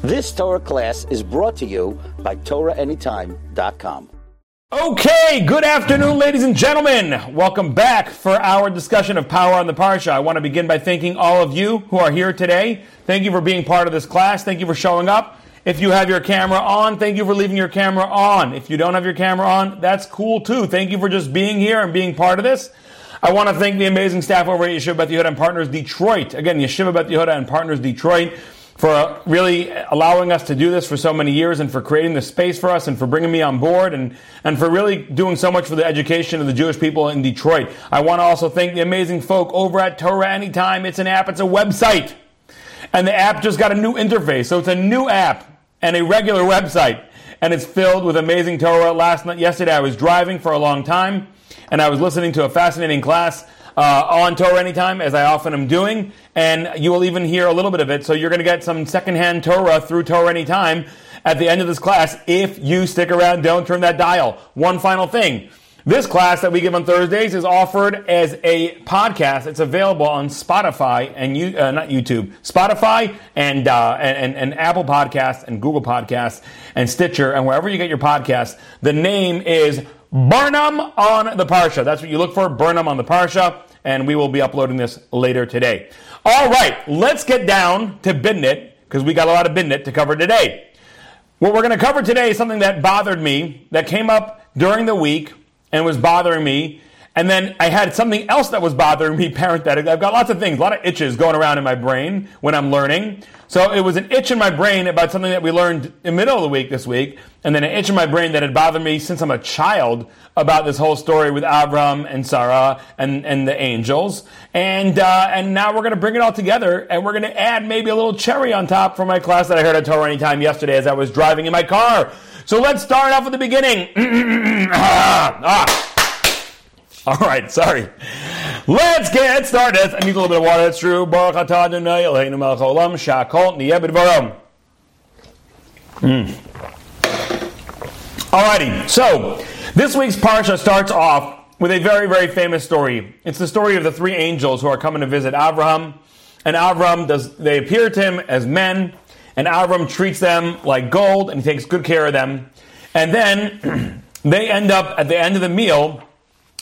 This Torah class is brought to you by TorahAnytime.com. Okay, good afternoon, ladies and gentlemen. Welcome back for our discussion of power on the Parsha. I want to begin by thanking all of you who are here today. Thank you for being part of this class. Thank you for showing up. If you have your camera on, thank you for leaving your camera on. If you don't have your camera on, that's cool too. Thank you for just being here and being part of this. I want to thank the amazing staff over at Yeshiva Beth Yehuda and Partners Detroit. Again, Yeshiva Beth Yehuda and Partners Detroit for uh, really allowing us to do this for so many years and for creating the space for us and for bringing me on board and, and for really doing so much for the education of the Jewish people in Detroit. I want to also thank the amazing folk over at Torah Anytime. It's an app, it's a website. And the app just got a new interface. So it's a new app and a regular website. And it's filled with amazing Torah. Last night, yesterday, I was driving for a long time and I was listening to a fascinating class uh, on Torah Anytime, as I often am doing, and you will even hear a little bit of it. So you're going to get some secondhand Torah through Torah Anytime at the end of this class if you stick around. Don't turn that dial. One final thing. This class that we give on Thursdays is offered as a podcast. It's available on Spotify and you, uh, not YouTube, Spotify and, uh, and, and Apple Podcasts and Google Podcasts and Stitcher and wherever you get your podcasts. The name is Burnham on the Parsha. That's what you look for, Burnham on the Parsha, and we will be uploading this later today. All right, let's get down to Bidnit, because we got a lot of Bidnit to cover today. What we're going to cover today is something that bothered me, that came up during the week and was bothering me. And then I had something else that was bothering me parenthetically. I've got lots of things, a lot of itches going around in my brain when I'm learning. So it was an itch in my brain about something that we learned in the middle of the week this week, and then an itch in my brain that had bothered me since I'm a child about this whole story with Avram and Sarah and, and the angels. And, uh, and now we're going to bring it all together, and we're going to add maybe a little cherry on top for my class that I heard at Torah Anytime yesterday as I was driving in my car. So let's start off at the beginning. ah. All right, sorry. Let's get started. I need a little bit of water. That's true. Baruch atah Adonai Eloheinu melech haolam shakol niyeh b'dvaram. Hmm. Alrighty, so this week's parsha starts off with a very, very famous story. It's the story of the three angels who are coming to visit Abraham, and Avram does. They appear to him as men, and Avram treats them like gold, and he takes good care of them. And then they end up at the end of the meal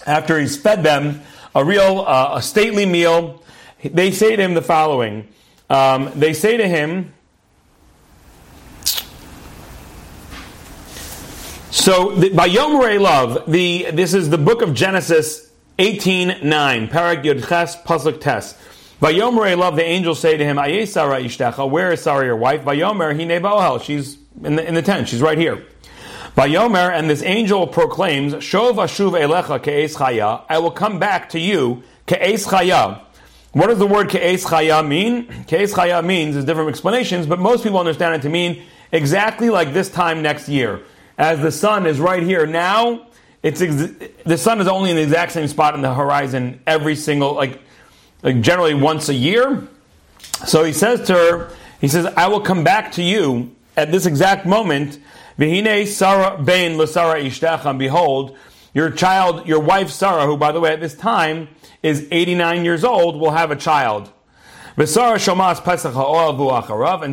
after he's fed them a real, uh, a stately meal, they say to him the following. Um, they say to him, so by Yom Love, the this is the book of Genesis 18:9, Parak Yudches Pasuk Tes. Vayomer love the angels say to him, Aye Sarah Ishtecha, where is Sarah your wife? Vayomer Hine Bohel, she's in the, in the tent, she's right here. Vayomer, and this angel proclaims, Shov ashuv elecha ke'es chaya, I will come back to you, ke'es chaya. What does the word ke'es chaya mean? Ke'es chaya means, there's different explanations, but most people understand it to mean exactly like this time next year. As the sun is right here now, it's ex- the sun is only in the exact same spot in the horizon every single, like, like generally once a year. So he says to her, he says, I will come back to you at this exact moment Vihine Sarah Bain Lasara Ishtacham. Behold, your child, your wife Sarah, who by the way at this time is 89 years old, will have a child. And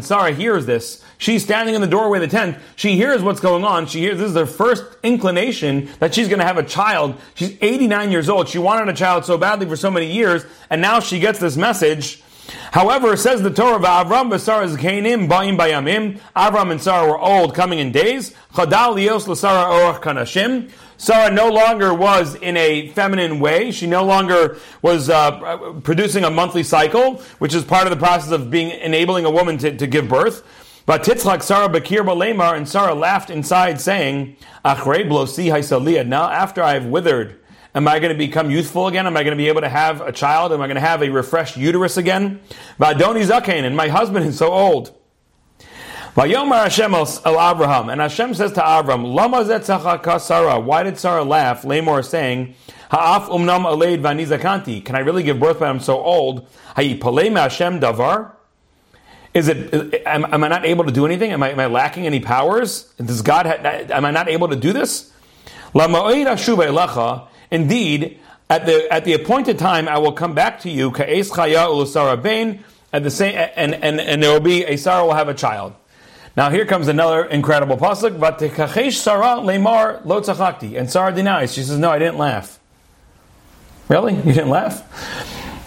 Sarah hears this. She's standing in the doorway of the tent. She hears what's going on. She hears this is her first inclination that she's going to have a child. She's 89 years old. She wanted a child so badly for so many years, and now she gets this message However, says the Torah, Avram v'Sarah zkeinim ba'im bayamim. Avram and Sarah were old, coming in days. Chadal orach kanashim. Sarah no longer was in a feminine way. She no longer was uh, producing a monthly cycle, which is part of the process of being enabling a woman to, to give birth. But Titzlak Sarah Bakir Balemar and Sarah laughed inside, saying, Achrei blosi. Now, after I have withered Am I going to become youthful again? Am I going to be able to have a child? Am I going to have a refreshed uterus again? Vadoni Zakain, and my husband is so old. Vayomar Hashem el Abraham, and Hashem says to Abraham, Lama Sarah. Why did Sarah laugh? Lamor saying, Ha'af umnam aleid vanizakanti. Can I really give birth when I'm so old? Ha'ipalei Hashem davar. Is it? Am, am, I not able to do anything? Am I, am I lacking any powers? Does God? Ha, am I not able to do this? Indeed, at the at the appointed time, I will come back to you. Ka'es chaya ulusara bain. At the same, and, and, and there will be a Sarah will have a child. Now here comes another incredible pasuk. Vatekachesh Sarah lemar lo. And Sarah denies. She says, "No, I didn't laugh." Really? You didn't laugh?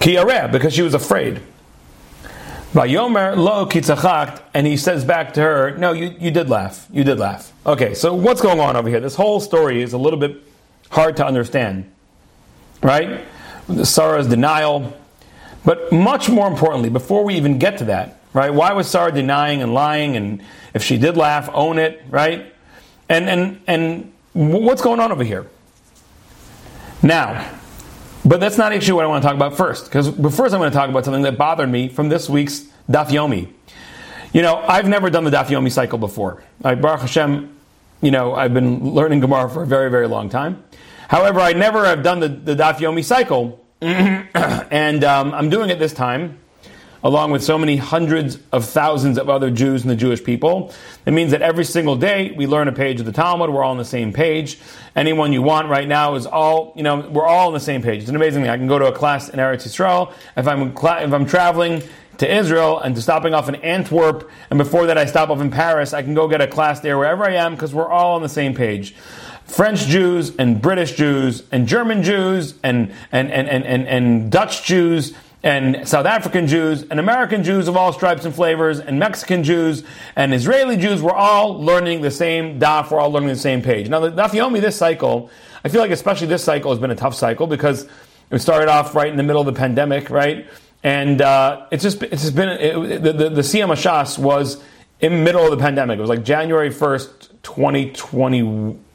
Ki because she was afraid. Vayomer lo and he says back to her, "No, you, you did laugh. You did laugh." Okay, so what's going on over here? This whole story is a little bit hard to understand, right? Sarah's denial, but much more importantly, before we even get to that, right? Why was Sarah denying and lying? And if she did laugh, own it, right? And and and what's going on over here? Now, but that's not actually what I want to talk about first, because first I'm going to talk about something that bothered me from this week's Daf Yomi. You know, I've never done the Daf Yomi cycle before. Baruch Hashem, you know, I've been learning Gemara for a very, very long time. However, I never have done the, the Daf Yomi cycle, and um, I'm doing it this time along with so many hundreds of thousands of other Jews and the Jewish people. It means that every single day we learn a page of the Talmud. We're all on the same page. Anyone you want right now is all, you know, we're all on the same page. It's an amazing thing. I can go to a class in Eretz Yisrael. If I'm, if I'm traveling to Israel and to stopping off in Antwerp, and before that I stop off in Paris, I can go get a class there wherever I am because we're all on the same page. French Jews and British Jews and German Jews and, and, and, and, and, and Dutch Jews and South African Jews and American Jews of all stripes and flavors and Mexican Jews and Israeli Jews were all learning the same daf, we're all learning the same page. Now the daf this cycle, I feel like especially this cycle has been a tough cycle because it started off right in the middle of the pandemic, right? And uh, it's just it's been it, the, the the Siyum Shas was in the middle of the pandemic. It was like January first, twenty twenty.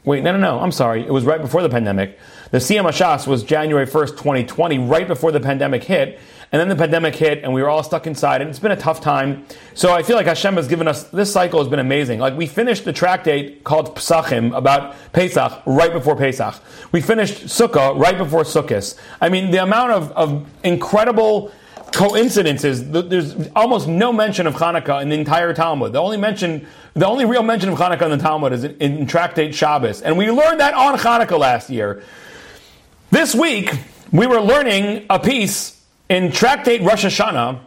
Wait, no, no, no. I'm sorry. It was right before the pandemic. The Siyum Shas was January first, twenty twenty, right before the pandemic hit. And then the pandemic hit, and we were all stuck inside, and it's been a tough time. So I feel like Hashem has given us this cycle has been amazing. Like we finished the tractate called Pesachim about Pesach right before Pesach. We finished Sukkah right before Sukkot. I mean, the amount of, of incredible coincidences. There's almost no mention of Hanukkah in the entire Talmud. The only mention, the only real mention of Hanukkah in the Talmud is in, in Tractate Shabbos, and we learned that on Hanukkah last year. This week we were learning a piece in Tractate Rosh Hashanah,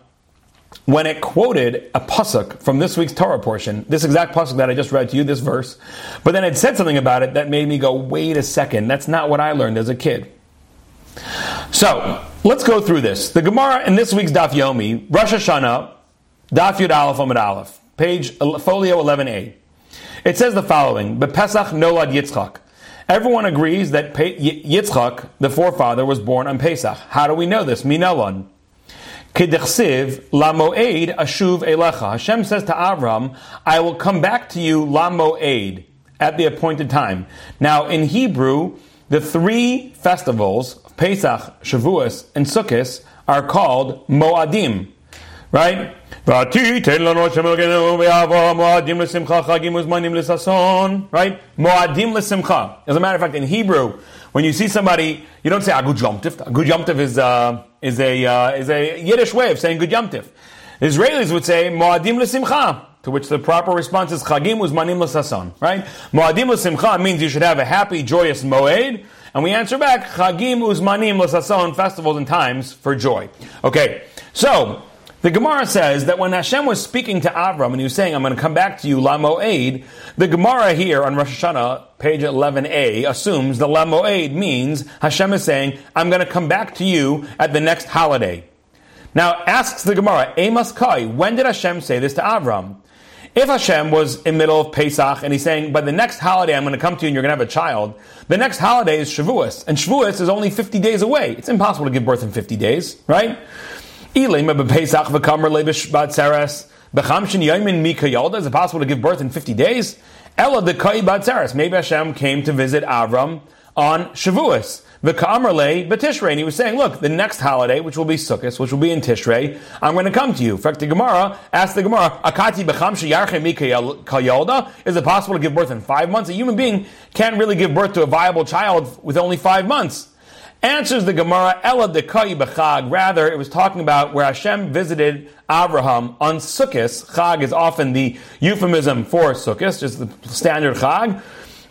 when it quoted a pasuk from this week's Torah portion, this exact pasuk that I just read to you, this verse, but then it said something about it that made me go, wait a second, that's not what I learned as a kid. So, let's go through this. The Gemara in this week's Daf Yomi, Rosh Hashanah, Daf Yud Aleph Amid Aleph, page folio 11a. It says the following: Pesach nolad Yitzchak. Everyone agrees that Yitzchak, the forefather, was born on Pesach. How do we know this? Minelon. Kedichsiv lamoed ashuv elecha. Hashem says to Avram, I will come back to you lamoed at the appointed time. Now, in Hebrew, the three festivals, Pesach, Shavuos, and Sukkot, are called Moadim. Right? Right? Moadim l'simcha. As a matter of fact, in Hebrew, when you see somebody, you don't say Agud Yomtiv. Agud Yomtiv is, uh, is, a, uh, is a Yiddish way of saying Good Yomtiv. Israelis would say Moadim l'simcha. To which the proper response is Chagim uzmanim l'sason. Right? Moadim l'simcha means you should have a happy, joyous moed. And we answer back, Chagim uzmanim l'sason, festivals and times for joy. Okay, so the Gemara says that when Hashem was speaking to Avram and he was saying, I'm going to come back to you, Lamo Lamoed, the Gemara here on Rosh Hashanah, page 11a, assumes the Lamoed means Hashem is saying, I'm going to come back to you at the next holiday. Now, asks the Gemara, Amos Kai, when did Hashem say this to Avram? If Hashem was in the middle of Pesach and he's saying, by the next holiday I'm going to come to you and you're going to have a child, the next holiday is Shavuos. And Shavuos is only 50 days away. It's impossible to give birth in 50 days, right? Is it possible to give birth in 50 days? Maybe Hashem came to visit Avram on Shavuos. The Ka'amarle Batishrei. And he was saying, look, the next holiday, which will be Sukkot, which will be in Tishrei, I'm going to come to you. In fact, the Gemara asked the Gemara, Akati? Is it possible to give birth in five months? A human being can't really give birth to a viable child with only five months. Answers the Gemara, Ella b'chag. Rather, it was talking about where Hashem visited Abraham on Sukkot. Chag is often the euphemism for Sukkot, just the standard Chag.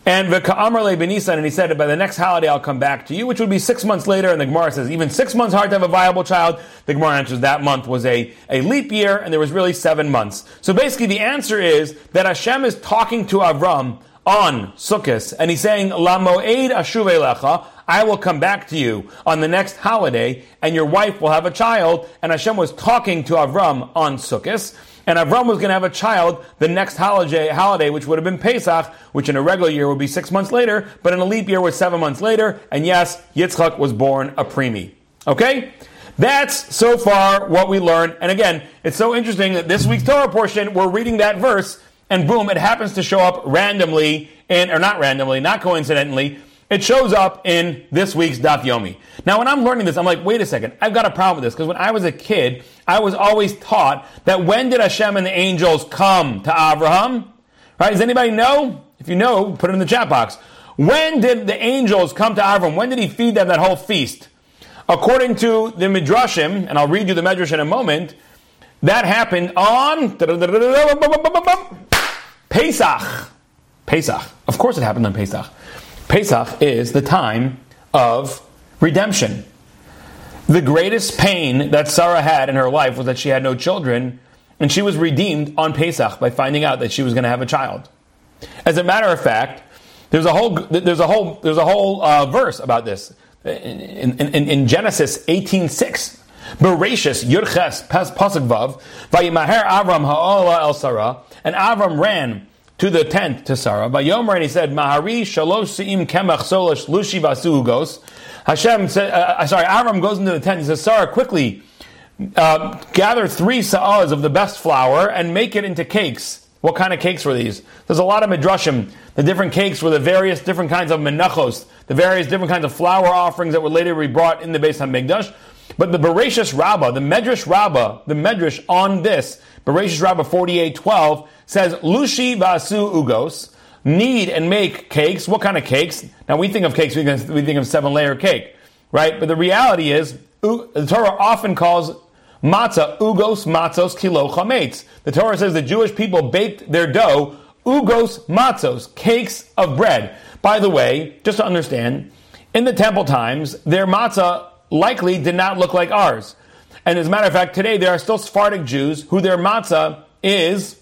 And V'ka'amar le benisan, and he said, by the next holiday I'll come back to you, which would be six months later. And the Gemara says, even six months hard to have a viable child. The Gemara answers that month was a, a leap year, and there was really seven months. So basically the answer is that Hashem is talking to Avram on Sukkot, and he's saying, La mo'ed lecha, I will come back to you on the next holiday, and your wife will have a child. And Hashem was talking to Avram on Sukkot and Avram was going to have a child the next holiday, holiday, which would have been Pesach, which in a regular year would be six months later, but in a leap year was seven months later. And yes, Yitzchak was born a preemie. Okay? That's so far what we learned. And again, it's so interesting that this week's Torah portion, we're reading that verse, and boom, it happens to show up randomly, in, or not randomly, not coincidentally, it shows up in this week's Daf Yomi. Now, when I'm learning this, I'm like, wait a second, I've got a problem with this because when I was a kid, I was always taught that when did Hashem and the angels come to Abraham? Right? Does anybody know? If you know, put it in the chat box. When did the angels come to Abraham? When did he feed them that whole feast? According to the Midrashim, and I'll read you the Midrash in a moment, that happened on Pesach. Pesach. Of course it happened on Pesach. Pesach is the time of redemption. The greatest pain that Sarah had in her life was that she had no children, and she was redeemed on Pesach by finding out that she was going to have a child. As a matter of fact, there's a whole there's a whole there's a whole uh, verse about this in, in, in Genesis 18:6. Bereshis Yurches Pasuk Vav Vayimaher Avram Ha'ola El Sarah, and Avram ran to the tent to Sarah. By Yomer, and he said, Mahari shalosh seim kemach solish lushi vasugos. Hashem said, uh, uh, sorry, Avram goes into the tent. He says, Sarah, quickly uh, gather three sa'ahs of the best flour and make it into cakes. What kind of cakes were these? There's a lot of midrashim. The different cakes were the various different kinds of menachos, the various different kinds of flour offerings that were later be brought in the base of Migdash. But the Bereshis Rabbah, the Medrash Rabbah, the Medrash on this, Bereshis Rabbah 4812, says, Lushi vasu ugos, knead and make cakes. What kind of cakes? Now we think of cakes, we think of seven layer cake, right? But the reality is, the Torah often calls matzah ugos matzos kilo chametz. The Torah says the Jewish people baked their dough ugos matzos, cakes of bread. By the way, just to understand, in the temple times, their matzah likely did not look like ours. And as a matter of fact, today there are still Sephardic Jews who their matzah is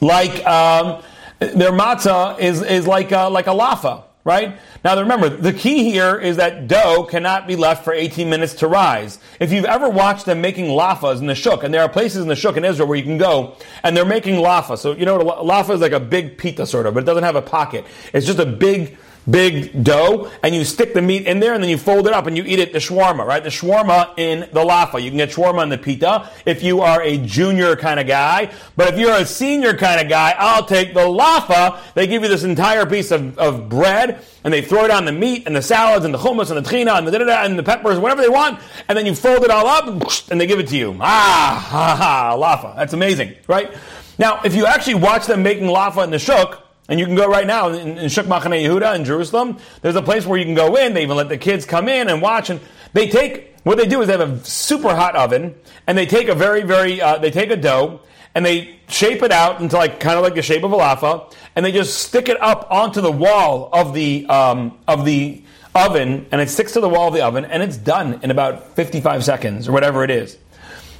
like um, their matzah is, is like, a, like a lafa, right? Now remember, the key here is that dough cannot be left for 18 minutes to rise. If you've ever watched them making lafas in the shuk, and there are places in the shuk in Israel where you can go, and they're making lafa. So you know lafa is like a big pita sort of, but it doesn't have a pocket. It's just a big big dough and you stick the meat in there and then you fold it up and you eat it the shawarma, right? The shawarma in the lafa. You can get shawarma in the pita if you are a junior kind of guy. But if you're a senior kind of guy, I'll take the lafa. They give you this entire piece of, of bread and they throw it on the meat and the salads and the hummus and the trina and the da and the peppers, whatever they want, and then you fold it all up and they give it to you. Ah, ha, ha, lafa. That's amazing, right? Now, if you actually watch them making lafa in the shuk, and you can go right now in, in Shuk Machane Yehuda in Jerusalem. There's a place where you can go in. They even let the kids come in and watch. And they take what they do is they have a super hot oven, and they take a very very uh, they take a dough and they shape it out into like kind of like the shape of a lafa, and they just stick it up onto the wall of the um, of the oven, and it sticks to the wall of the oven, and it's done in about 55 seconds or whatever it is.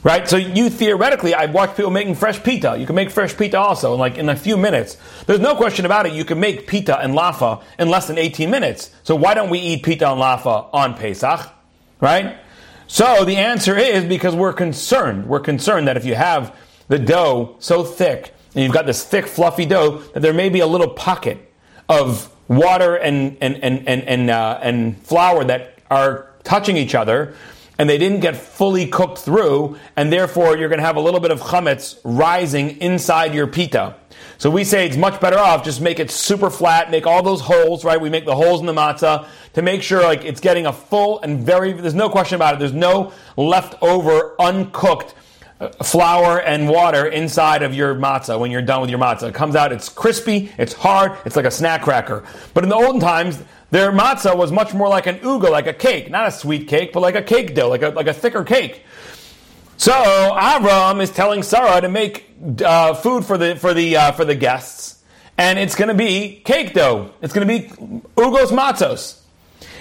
Right? So you theoretically, I've watched people making fresh pita. You can make fresh pita also in like in a few minutes. There's no question about it. You can make pita and lafa in less than 18 minutes. So why don't we eat pita and lafa on Pesach? Right? So the answer is because we're concerned. We're concerned that if you have the dough so thick and you've got this thick, fluffy dough, that there may be a little pocket of water and and and and and, uh, and flour that are touching each other and they didn't get fully cooked through, and therefore you're going to have a little bit of chametz rising inside your pita. So we say it's much better off just make it super flat, make all those holes, right? We make the holes in the matzah to make sure like it's getting a full and very, there's no question about it, there's no leftover uncooked uh, flour and water inside of your matzah when you're done with your matzah. It comes out, it's crispy, it's hard, it's like a snack cracker. But in the olden times, their matzah was much more like an uga, like a cake, not a sweet cake, but like a cake dough, like a, like a thicker cake. So Avram is telling Sarah to make uh, food for the for the uh, for the guests, and it's going to be cake dough. It's going to be ugos matzos.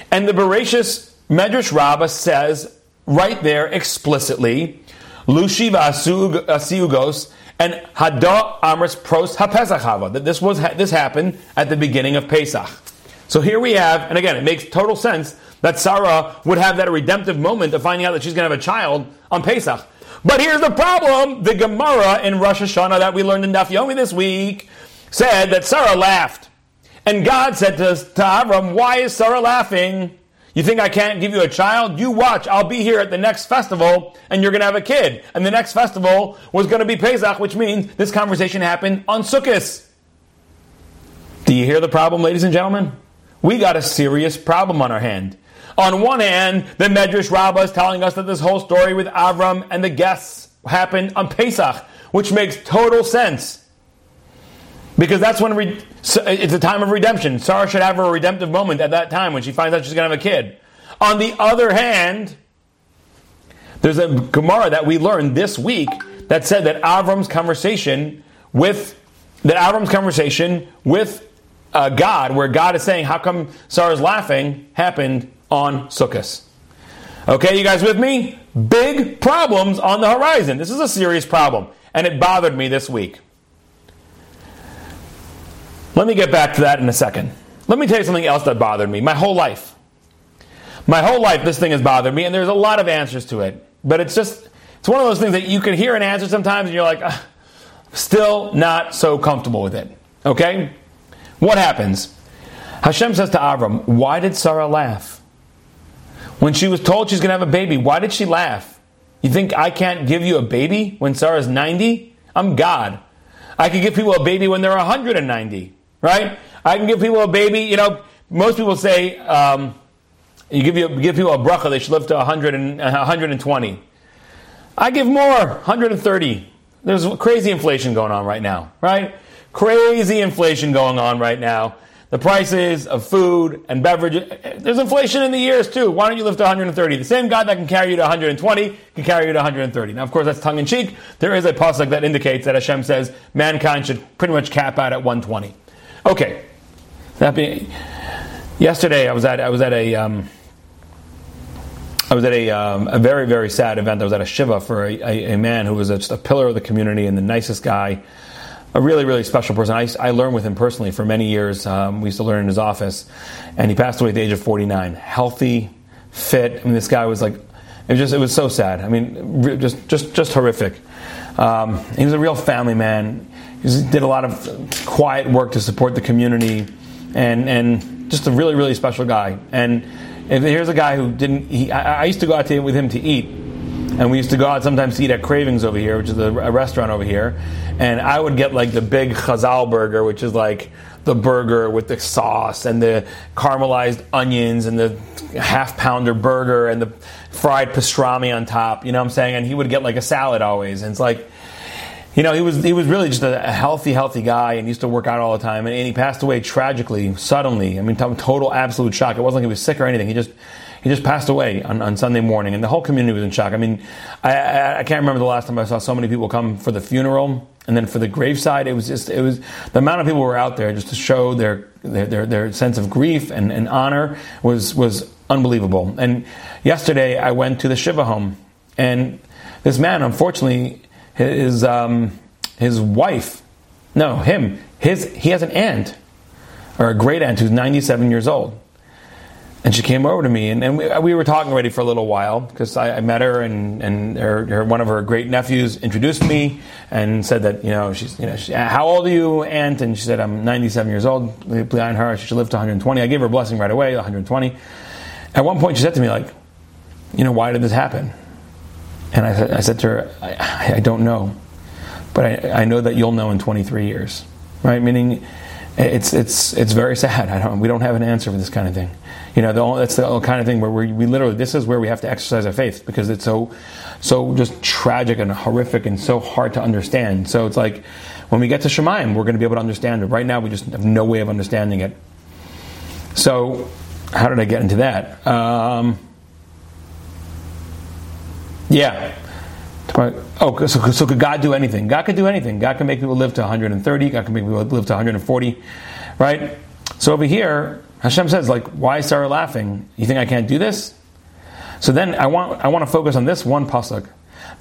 And the Bereshis Medrash Rabbah says right there explicitly, Lushi asiugos and hada amris pros hapesachava. That this was this happened at the beginning of Pesach. So here we have, and again, it makes total sense that Sarah would have that redemptive moment of finding out that she's going to have a child on Pesach. But here's the problem: the Gemara in Rosh Hashanah that we learned in Daf Yomi this week said that Sarah laughed, and God said to, to Avram, "Why is Sarah laughing?" You think I can't give you a child? You watch. I'll be here at the next festival and you're going to have a kid. And the next festival was going to be Pesach, which means this conversation happened on Sukkot. Do you hear the problem, ladies and gentlemen? We got a serious problem on our hand. On one hand, the Medrash Rabbah is telling us that this whole story with Avram and the guests happened on Pesach, which makes total sense. Because that's when re- it's a time of redemption. Sarah should have a redemptive moment at that time when she finds out she's going to have a kid. On the other hand, there's a Gemara that we learned this week that said that Avram's conversation with that Avram's conversation with uh, God, where God is saying, "How come Sarah's laughing?" happened on Sukkot. Okay, you guys with me? Big problems on the horizon. This is a serious problem, and it bothered me this week. Let me get back to that in a second. Let me tell you something else that bothered me my whole life. My whole life, this thing has bothered me, and there's a lot of answers to it. But it's just, it's one of those things that you can hear an answer sometimes, and you're like, still not so comfortable with it. Okay? What happens? Hashem says to Avram, Why did Sarah laugh? When she was told she's going to have a baby, why did she laugh? You think I can't give you a baby when Sarah's 90? I'm God. I can give people a baby when they're 190 right? I can give people a baby. You know, most people say um, you give you give people a bracha, they should live to 100 and, 120. I give more, 130. There's crazy inflation going on right now, right? Crazy inflation going on right now. The prices of food and beverage, there's inflation in the years too. Why don't you live to 130? The same God that can carry you to 120 can carry you to 130. Now, of course, that's tongue in cheek. There is a pasuk that indicates that Hashem says mankind should pretty much cap out at 120. Okay. That being, yesterday I was at I was at a um, I was at a, um, a very very sad event. I was at a shiva for a, a, a man who was a, just a pillar of the community and the nicest guy, a really really special person. I, I learned with him personally for many years. Um, we used to learn in his office, and he passed away at the age of 49. Healthy, fit. I mean, this guy was like it was just it was so sad. I mean, just just just horrific. Um, he was a real family man he did a lot of quiet work to support the community, and and just a really really special guy. And here's a guy who didn't. He, I, I used to go out to, with him to eat, and we used to go out sometimes to eat at Cravings over here, which is a, a restaurant over here. And I would get like the big Chazal burger, which is like the burger with the sauce and the caramelized onions and the half pounder burger and the fried pastrami on top. You know what I'm saying? And he would get like a salad always. And it's like you know, he was he was really just a, healthy, healthy guy, and used to work out all the time. And, and he passed away tragically, suddenly. I mean, total, absolute shock. It wasn't like he was sick or anything. He just he just passed away on, on Sunday morning, and the whole community was in shock. I mean, I, I, I, can't remember the last time I saw so many people come for the funeral, and then for the graveside. It was just it was the amount of people were out there just to show their their their, their sense of grief and, and honor was was unbelievable. And yesterday I went to the Shiva home, and this man, unfortunately his um, his wife, no, him, his he has an aunt or a great aunt who's 97 years old. And she came over to me, and, and we, uh, we, were talking already for a little while because I, I, met her, and, and her, her, one of her great nephews introduced me and said that you know she's you know she, uh, how old are you, aunt? And she said I'm 97 years old. Behind her, she should live to 120. I gave her a blessing right away, 120. At one point, she said to me like, you know, why did this happen? And I, I said to her, I, I don't know, but I, I, know that you'll know in 23 years, right? Meaning, it's it's it's very sad. I don't, we don't have an answer for this kind of thing. You know, the, that's the kind of thing where we, we literally this is where we have to exercise our faith because it's so so just tragic and horrific and so hard to understand. So it's like when we get to Shemaim, we're going to be able to understand it. Right now, we just have no way of understanding it. So, how did I get into that? Um, yeah. Right. Oh, so, so could God do anything? God could do anything. God can make people live to 130. God can make people live to 140. Right? So over here, Hashem says, like, why is Sarah laughing? You think I can't do this? So then I want I want to focus on this one pasuk.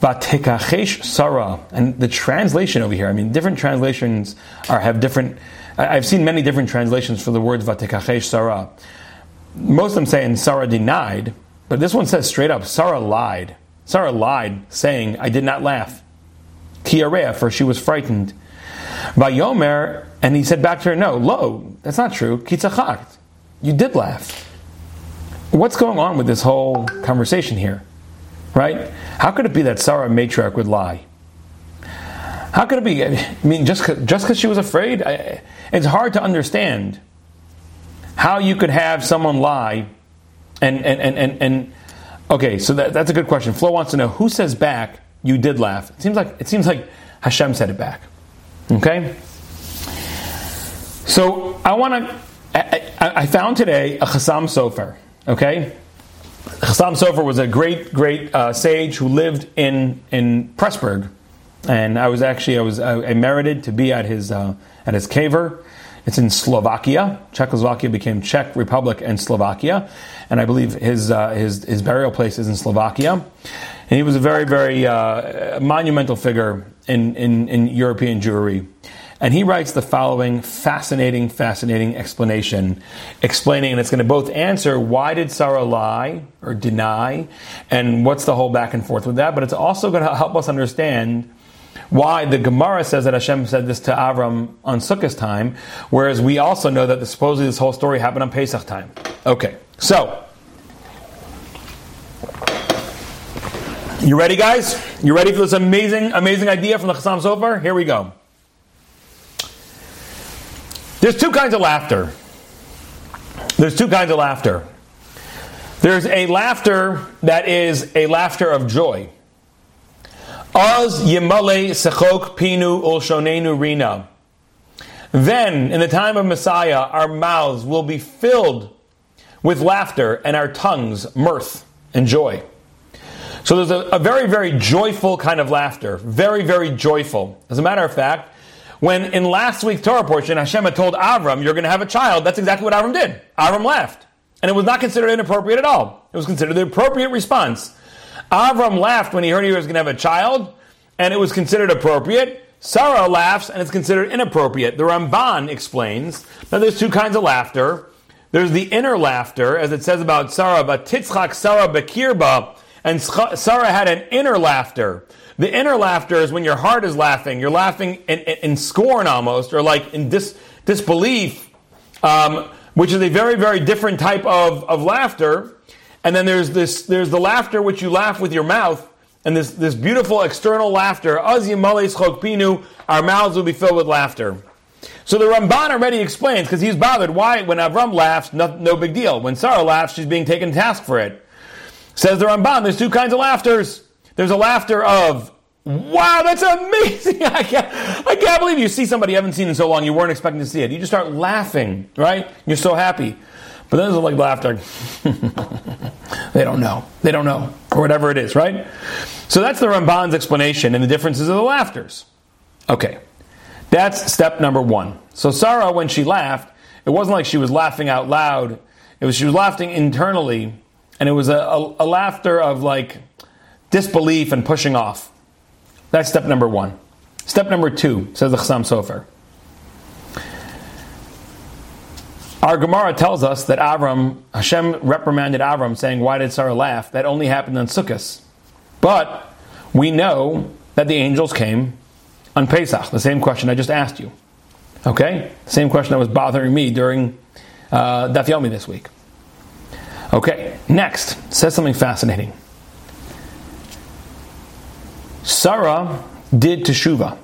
Vatekachesh Sarah. And the translation over here, I mean, different translations are have different I've seen many different translations for the words Vatekachesh Sarah. Most of them say, and Sarah denied, but this one says straight up, Sarah lied. Sarah lied, saying, I did not laugh. Kiarea, for she was frightened. Vayomer, and he said back to her, No, lo, that's not true. Kitzachakt. You did laugh. What's going on with this whole conversation here? Right? How could it be that Sarah matriarch would lie? How could it be? I mean, just just because she was afraid, I, it's hard to understand how you could have someone lie and and and and, and okay. So that, that's a good question. Flo wants to know who says back you did laugh. It seems like it seems like Hashem said it back. Okay. So I want to. I, I, found today a Chassam Sofer. Okay. Chassam Sofer was a great, great uh, sage who lived in in Pressburg, and I was actually I was I, I merited to be at his uh, at his kever. It's in Slovakia. Czechoslovakia became Czech Republic and Slovakia, and I believe his uh, his his burial place is in Slovakia. And he was a very very uh, monumental figure in, in in European Jewry. And he writes the following fascinating, fascinating explanation, explaining, and it's going to both answer why did Sarah lie or deny, and what's the whole back and forth with that, but it's also going to help us understand why the Gemara says that Hashem said this to Avram on Sukkot time, whereas we also know that supposedly this whole story happened on Pesach time. Okay, so. You ready, guys? You ready for this amazing, amazing idea from the Chassam Sofer? Here we go. There's two kinds of laughter. There's two kinds of laughter. There's a laughter that is a laughter of joy. Az yimale sechok pinu ulshonenu rina. Then, in the time of Messiah, our mouths will be filled with laughter and our tongues mirth and joy. So there's a, a, very, very joyful kind of laughter. Very, very joyful. As a matter of fact, when in last week's Torah portion, Hashem had told Avram, you're going to have a child, that's exactly what Avram did. Avram laughed. And it was not considered inappropriate at all. It was considered the appropriate response. Avram laughed when he heard he was going to have a child, and it was considered appropriate. Sarah laughs, and it's considered inappropriate. The Ramban explains that there's two kinds of laughter. There's the inner laughter, as it says about Sarah, but titzchak Sarah bekirba, and Sarah had an inner laughter. The inner laughter is when your heart is laughing. You're laughing in, in, in scorn almost, or like in dis, disbelief, um, which is a very, very different type of, of laughter. And then there's this, there's the laughter which you laugh with your mouth, and this, this beautiful external laughter. Our mouths will be filled with laughter. So the Ramban already explains, because he's bothered, why when Avram laughs, no, no, big deal. When Sarah laughs, she's being taken to task for it. Says the Ramban, there's two kinds of laughters. There's a laughter of, wow, that's amazing. I can't, I can't believe you see somebody you haven't seen in so long, you weren't expecting to see it. You just start laughing, right? You're so happy. But then there's like laughter. they don't know. They don't know. Or whatever it is, right? So that's the Ramban's explanation and the differences of the laughters. Okay. That's step number one. So Sarah, when she laughed, it wasn't like she was laughing out loud. It was she was laughing internally, and it was a, a, a laughter of like disbelief and pushing off. That's step number one. Step number two, says the Chassam Sofer. Our Gemara tells us that Avram, Hashem reprimanded Avram, saying, Why did Sarah laugh? That only happened on Sukkot. But we know that the angels came on Pesach, the same question I just asked you. Okay? Same question that was bothering me during uh, Daf Yomi this week. Okay, next, says something fascinating. Sarah did teshuva.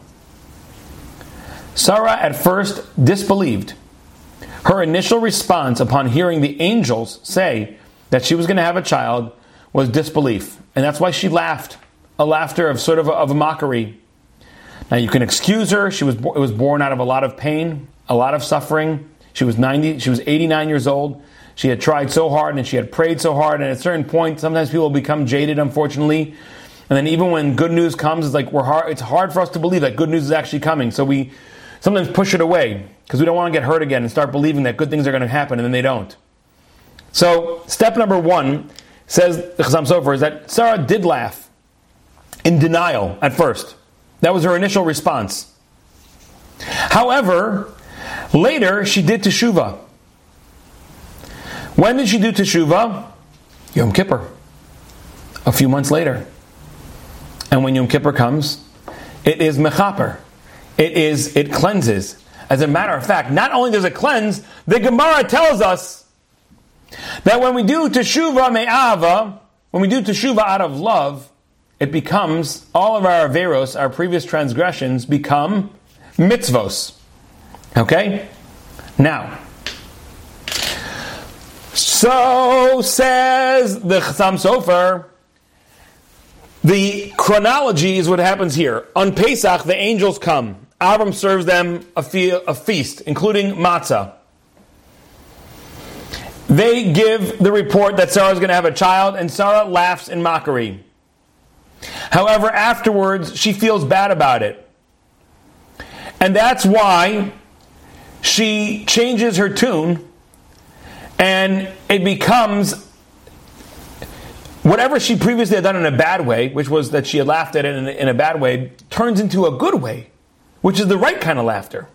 Sarah at first disbelieved her initial response upon hearing the angels say that she was going to have a child was disbelief. And that's why she laughed, a laughter of sort of a, of a mockery. Now you can excuse her. She was it was born out of a lot of pain, a lot of suffering. She was 90, she was 89 years old. She had tried so hard and she had prayed so hard. And at a certain point, sometimes people become jaded, unfortunately. And then even when good news comes, it's like we're hard, it's hard for us to believe that good news is actually coming. So we sometimes push it away because we don't want to get hurt again and start believing that good things are going to happen and then they don't. So step number one says the Chasam Sofer is that Sarah did laugh in denial at first. That was her initial response. However, later she did teshuva. When did she do teshuva? Yom Kippur. A few months later. And when Yom Kippur comes, it is mechaper. It is it cleanses. As a matter of fact, not only does it cleanse, the Gemara tells us that when we do teshuva me'ava, when we do teshuva out of love, it becomes all of our averos, our previous transgressions, become mitzvos. Okay? Now, so says the Chasam Sofer, the chronology is what happens here. On Pesach, the angels come. Abram serves them a, fe- a feast, including matzah. They give the report that Sarah is going to have a child, and Sarah laughs in mockery. However, afterwards, she feels bad about it. And that's why she changes her tune, and it becomes whatever she previously had done in a bad way, which was that she had laughed at it in a, in a bad way, turns into a good way, which is the right kind of laughter.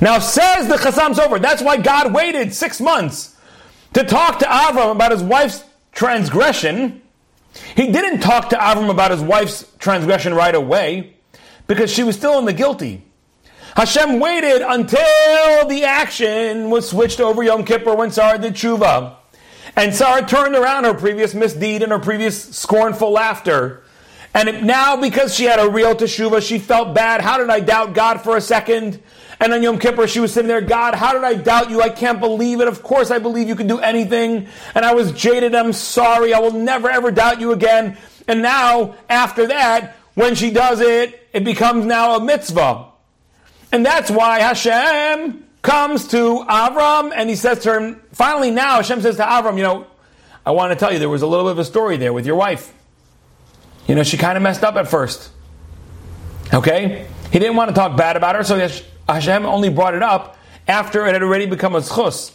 Now, says the Chasam Sofer, that's why God waited six months to talk to Avram about his wife's transgression. He didn't talk to Avram about his wife's transgression right away because she was still in the guilty. Hashem waited until the action was switched over Yom Kippur when Sarah did tshuva. And Sarah turned around her previous misdeed and her previous scornful laughter. And now, because she had a real teshuva, she felt bad. How did I doubt God for a second? And on Yom Kippur, she was sitting there, God, how did I doubt you? I can't believe it. Of course, I believe you can do anything. And I was jaded. I'm sorry. I will never, ever doubt you again. And now, after that, when she does it, it becomes now a mitzvah. And that's why Hashem comes to Avram and he says to him, finally now Hashem says to Avram, you know, I want to tell you there was a little bit of a story there with your wife. You know, she kind of messed up at first. Okay? He didn't want to talk bad about her, so Hashem only brought it up after it had already become a schus.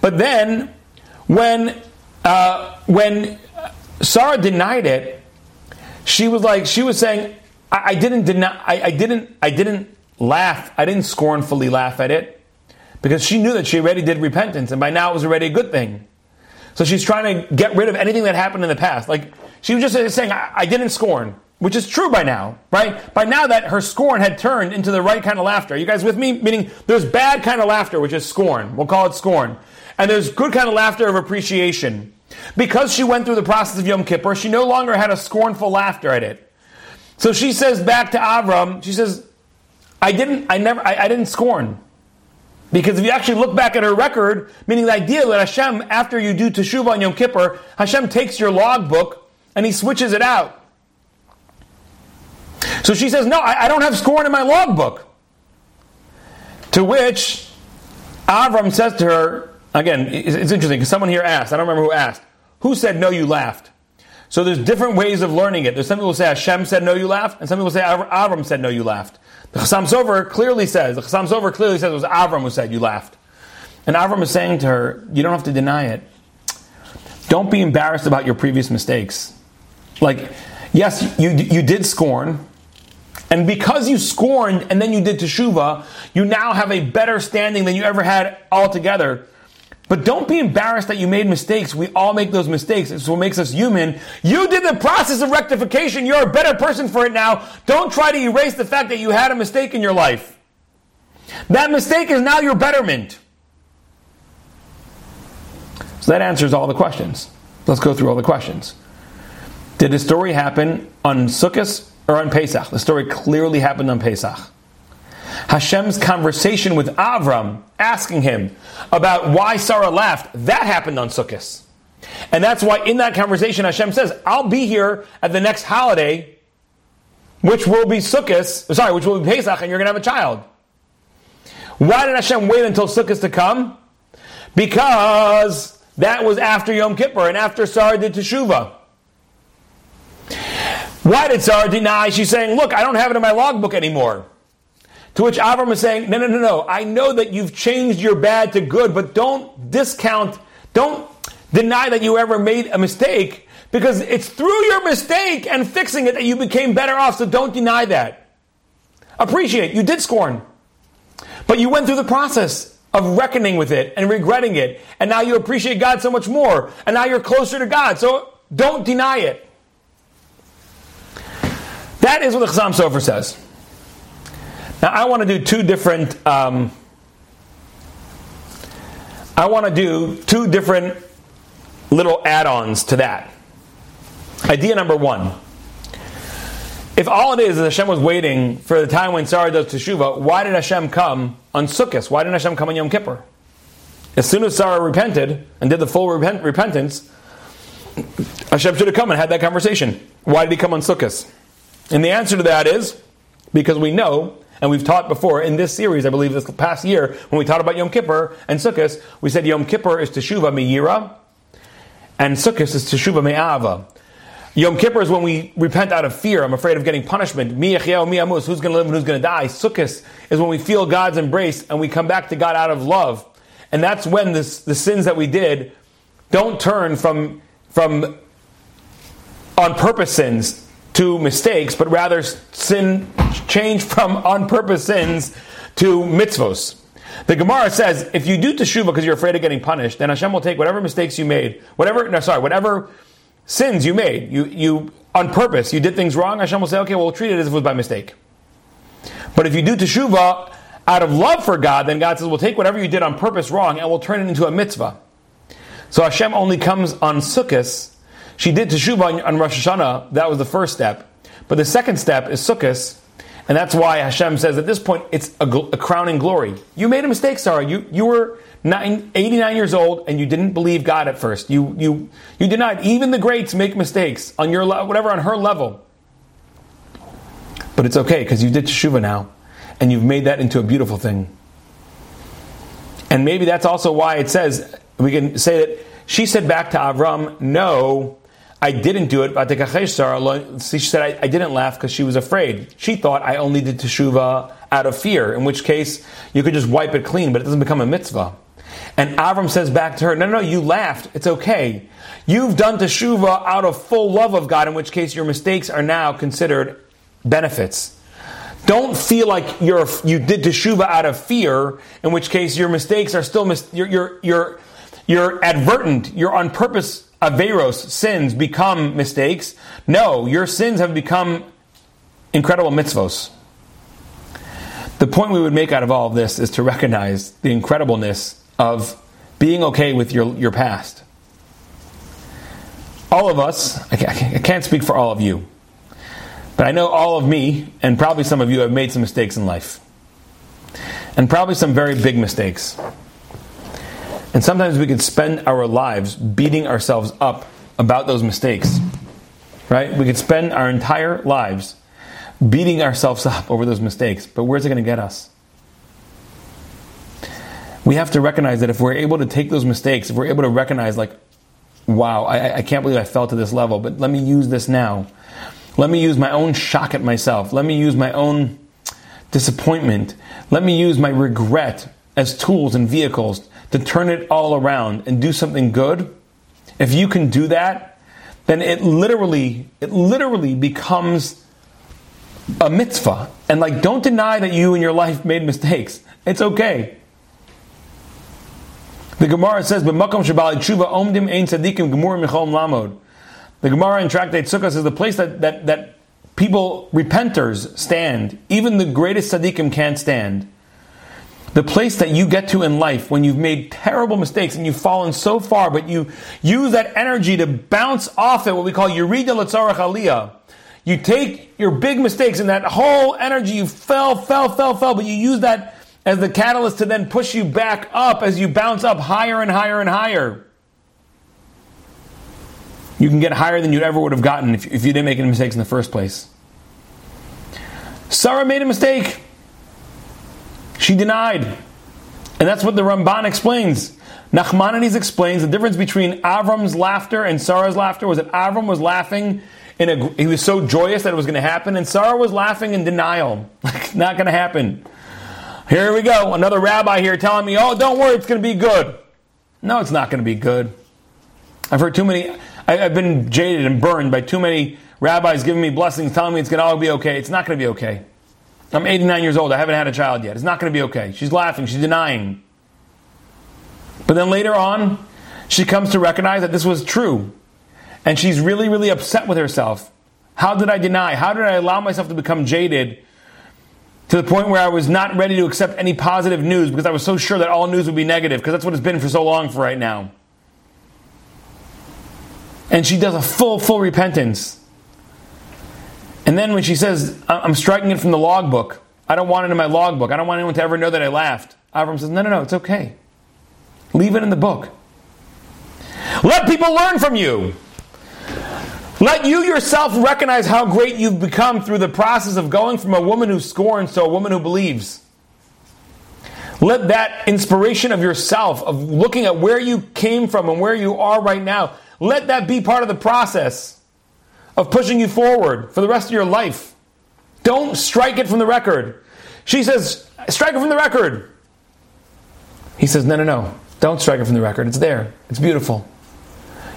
But then, when uh, when Sarah denied it, she was like, she was saying, I, I didn't deny, I, I didn't, I didn't laugh. I didn't scornfully laugh at it because she knew that she already did repentance and by now it was already a good thing. So she's trying to get rid of anything that happened in the past. Like she was just uh, saying, I, I didn't scorn, which is true by now, right? By now that her scorn had turned into the right kind of laughter. Are you guys with me? Meaning there's bad kind of laughter, which is scorn. We'll call it scorn. And there's good kind of laughter of appreciation. Because she went through the process of Yom Kippur, she no longer had a scornful laughter at it. So she says back to Avram, she says, I didn't, I never, I, I didn't scorn. Because if you actually look back at her record, meaning the idea that Hashem, after you do Teshuvah on Yom Kippur, Hashem takes your logbook and he switches it out. So she says, No, I, I don't have scorn in my logbook. To which Avram says to her, again, it's, it's interesting because someone here asked, I don't remember who asked, who said no, you laughed? So there's different ways of learning it. There's some people say Hashem said no, you laughed, and some people say Avram said no, you laughed. The Chasam Sofer clearly says, the Chasam Sofer clearly says it was Avram who said you laughed. And Avram is saying to her, you don't have to deny it. Don't be embarrassed about your previous mistakes. Like, yes, you, you did scorn, and because you scorned and then you did teshuva, you now have a better standing than you ever had altogether. But don't be embarrassed that you made mistakes. We all make those mistakes. It's what makes us human. You did the process of rectification. You're a better person for it now. Don't try to erase the fact that you had a mistake in your life. That mistake is now your betterment. So that answers all the questions. Let's go through all the questions. Did the story happen on Sukkot or on Pesach? The story clearly happened on Pesach. Hashem's conversation with Avram, asking him about why Sarah laughed, that happened on Sukkot. And that's why in that conversation Hashem says, I'll be here at the next holiday, which will be Sukkot, sorry, which will be Pesach, and you're going to have a child. Why did Hashem wait until Sukkot to come? Because that was after Yom Kippur and after Sarah did Teshuvah. Why did Sarah deny? She's saying, Look, I don't have it in my logbook anymore. To which Avram is saying, No, no, no, no. I know that you've changed your bad to good, but don't discount, don't deny that you ever made a mistake because it's through your mistake and fixing it that you became better off. So don't deny that. Appreciate you did scorn, but you went through the process of reckoning with it and regretting it, and now you appreciate God so much more, and now you're closer to God. So don't deny it. That is what the Chassam Sofer says. Now I want to do two different. Um, I want to do two different little add-ons to that. Idea number one. If all it is is Hashem was waiting for the time when Sarah does teshuvah, why did Hashem come on Sukkot? Why didn't Hashem come on Yom Kippur? As soon as Sarah repented and did the full repent- repentance, Hashem should have come and had that conversation. Why did he come on Sukkot? And the answer to that is because we know, and we've taught before in this series, I believe this past year, when we taught about Yom Kippur and Sukkot, we said Yom Kippur is Teshuvah Me'yira, and Sukkot is Teshuvah Me'ava. Yom Kippur is when we repent out of fear. I'm afraid of getting punishment. Mi mi amus. Who's going to live and who's going to die? Sukkot is when we feel God's embrace and we come back to God out of love. And that's when this, the sins that we did don't turn from, from on purpose sins to mistakes, but rather sin change from on purpose sins to mitzvos. The Gemara says if you do teshuva because you're afraid of getting punished, then Hashem will take whatever mistakes you made, whatever no sorry, whatever sins you made, you you on purpose, you did things wrong. Hashem will say, okay, well, we'll treat it as if it was by mistake. But if you do teshuva out of love for God, then God says, we'll take whatever you did on purpose wrong and we'll turn it into a mitzvah. So Hashem only comes on Sukkot she did teshuvah on Rosh Hashanah. That was the first step. But the second step is Sukkot, and that's why Hashem says at this point it's a, a crowning glory. You made a mistake, Sarah. You you were nine, 89 years old and you didn't believe God at first. You you you denied. Even the greats make mistakes on your whatever on her level. But it's okay because you did teshuvah now, and you've made that into a beautiful thing. And maybe that's also why it says we can say that she said back to Avram, "No." I didn't do it. She said I, I didn't laugh because she was afraid. She thought I only did teshuva out of fear, in which case you could just wipe it clean, but it doesn't become a mitzvah. And Avram says back to her, no, no, no, you laughed. It's okay. You've done teshuva out of full love of God, in which case your mistakes are now considered benefits. Don't feel like you're, you did teshuva out of fear, in which case your mistakes are still, mis- you're, you're, you're, you're advertent, you're on purpose Averos, sins, become mistakes. No, your sins have become incredible mitzvos. The point we would make out of all of this is to recognize the incredibleness of being okay with your, your past. All of us, I can't speak for all of you, but I know all of me, and probably some of you, have made some mistakes in life. And probably some very big mistakes. And sometimes we can spend our lives beating ourselves up about those mistakes. Right? We could spend our entire lives beating ourselves up over those mistakes. But where's it going to get us? We have to recognize that if we're able to take those mistakes, if we're able to recognize, like, wow, I, I can't believe I fell to this level, but let me use this now. Let me use my own shock at myself. Let me use my own disappointment. Let me use my regret as tools and vehicles to turn it all around and do something good, if you can do that, then it literally, it literally becomes a mitzvah. And like, don't deny that you in your life made mistakes. It's okay. The Gemara says, "B'makom shabali tshuva omdim ein tzadikim gemur lamod." The Gemara in Tractate Sukkot is the place that, that, that people, repenters, stand. Even the greatest tzaddikim can't stand the place that you get to in life when you've made terrible mistakes and you've fallen so far, but you use that energy to bounce off it, what we call yurida letzarach aliyah. You take your big mistakes and that whole energy, you fell, fell, fell, fell, but you use that as the catalyst to then push you back up as you bounce up higher and higher and higher. You can get higher than you ever would have gotten if, if you didn't make any mistakes in the first place. Sarah made a mistake. She denied. And that's what the Ramban explains. Nachmanides explains the difference between Avram's laughter and Sarah's laughter was that Avram was laughing in a, he was so joyous that it was going to happen, and Sarah was laughing in denial, like not going to happen. Here we go, another rabbi here telling me, "Oh, don't worry, it's going to be good." No, it's not going to be good. I've heard too many. I, have been jaded and burned by too many rabbis giving me blessings, telling me it's going to all be okay. It's not going to be okay. I'm 89 years old. I haven't had a child yet. It's not going to be okay. She's laughing. She's denying. But then later on, she comes to recognize that this was true. And she's really, really upset with herself. How did I deny? How did I allow myself to become jaded to the point where I was not ready to accept any positive news because I was so sure that all news would be negative because that's what it's been for so long for right now. And she does a full, full repentance. And then when she says, I'm striking it from the logbook, I don't want it in my logbook, I don't want anyone to ever know that I laughed. Avram says, No, no, no, it's okay. Leave it in the book. Let people learn from you. Let you yourself recognize how great you've become through the process of going from a woman who scorns to a woman who believes. Let that inspiration of yourself, of looking at where you came from and where you are right now, let that be part of the process of pushing you forward for the rest of your life. Don't strike it from the record. She says, strike it from the record. He says, no, no, no. Don't strike it from the record. It's there. It's beautiful.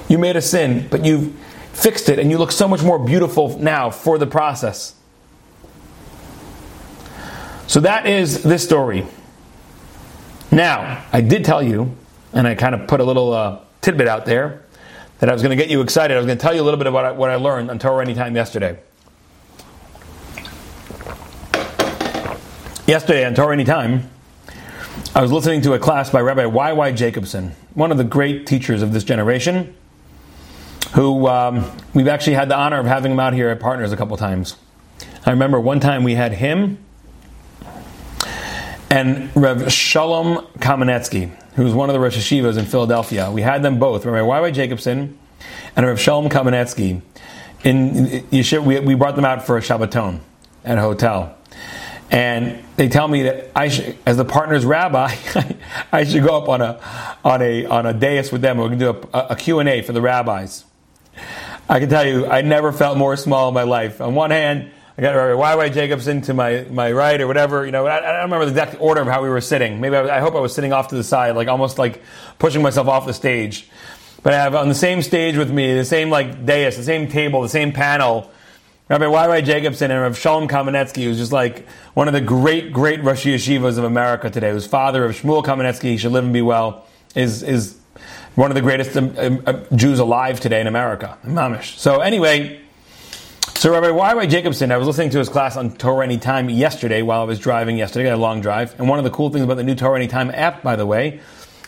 You made a sin, but you've fixed it, and you look so much more beautiful now for the process. So that is this story. Now, I did tell you, and I kind of put a little uh, tidbit out there, that I was going to get you excited. I was going to tell you a little bit about what I learned on Torah Anytime yesterday. Yesterday on Torah Anytime, I was listening to a class by Rabbi Y.Y. Jacobson, one of the great teachers of this generation, who um, we've actually had the honor of having him out here at Partners a couple times. I remember one time we had him and Reb Shalom Kamenetsky, who was one of the Rosh Yeshivas in Philadelphia. We had them both, Rabbi Y.Y. Jacobson and Reb Shalom Kamenetsky. In Yeshiva, we, we brought them out for a Shabbaton at a hotel. And they tell me that I should, as the partner's rabbi, I should go up on a, on a, on a dais with them. We're going to do a, a Q&A for the rabbis. I can tell you, I never felt more small in my life. On one hand, I got Y.Y. Jacobson to my, my right or whatever. You know, I, I, don't remember the exact order of how we were sitting. Maybe I, I, hope I was sitting off to the side, like almost like pushing myself off the stage. But I have on the same stage with me, the same like dais, the same table, the same panel, Rabbi Y.Y. Jacobson and Rabbi Shalom Kamenetsky, who's just like one of the great, great Rosh Yeshivas of America today, who's father of Shmuel Kamenetsky, he should live and be well, is, is one of the greatest um, um, uh, Jews alive today in America, Mamish. So anyway, so Rabbi Y.Y. Jacobson, I was listening to his class on Torah Anytime yesterday while I was driving yesterday. I had a long drive. And one of the cool things about the new Torah Anytime app, by the way,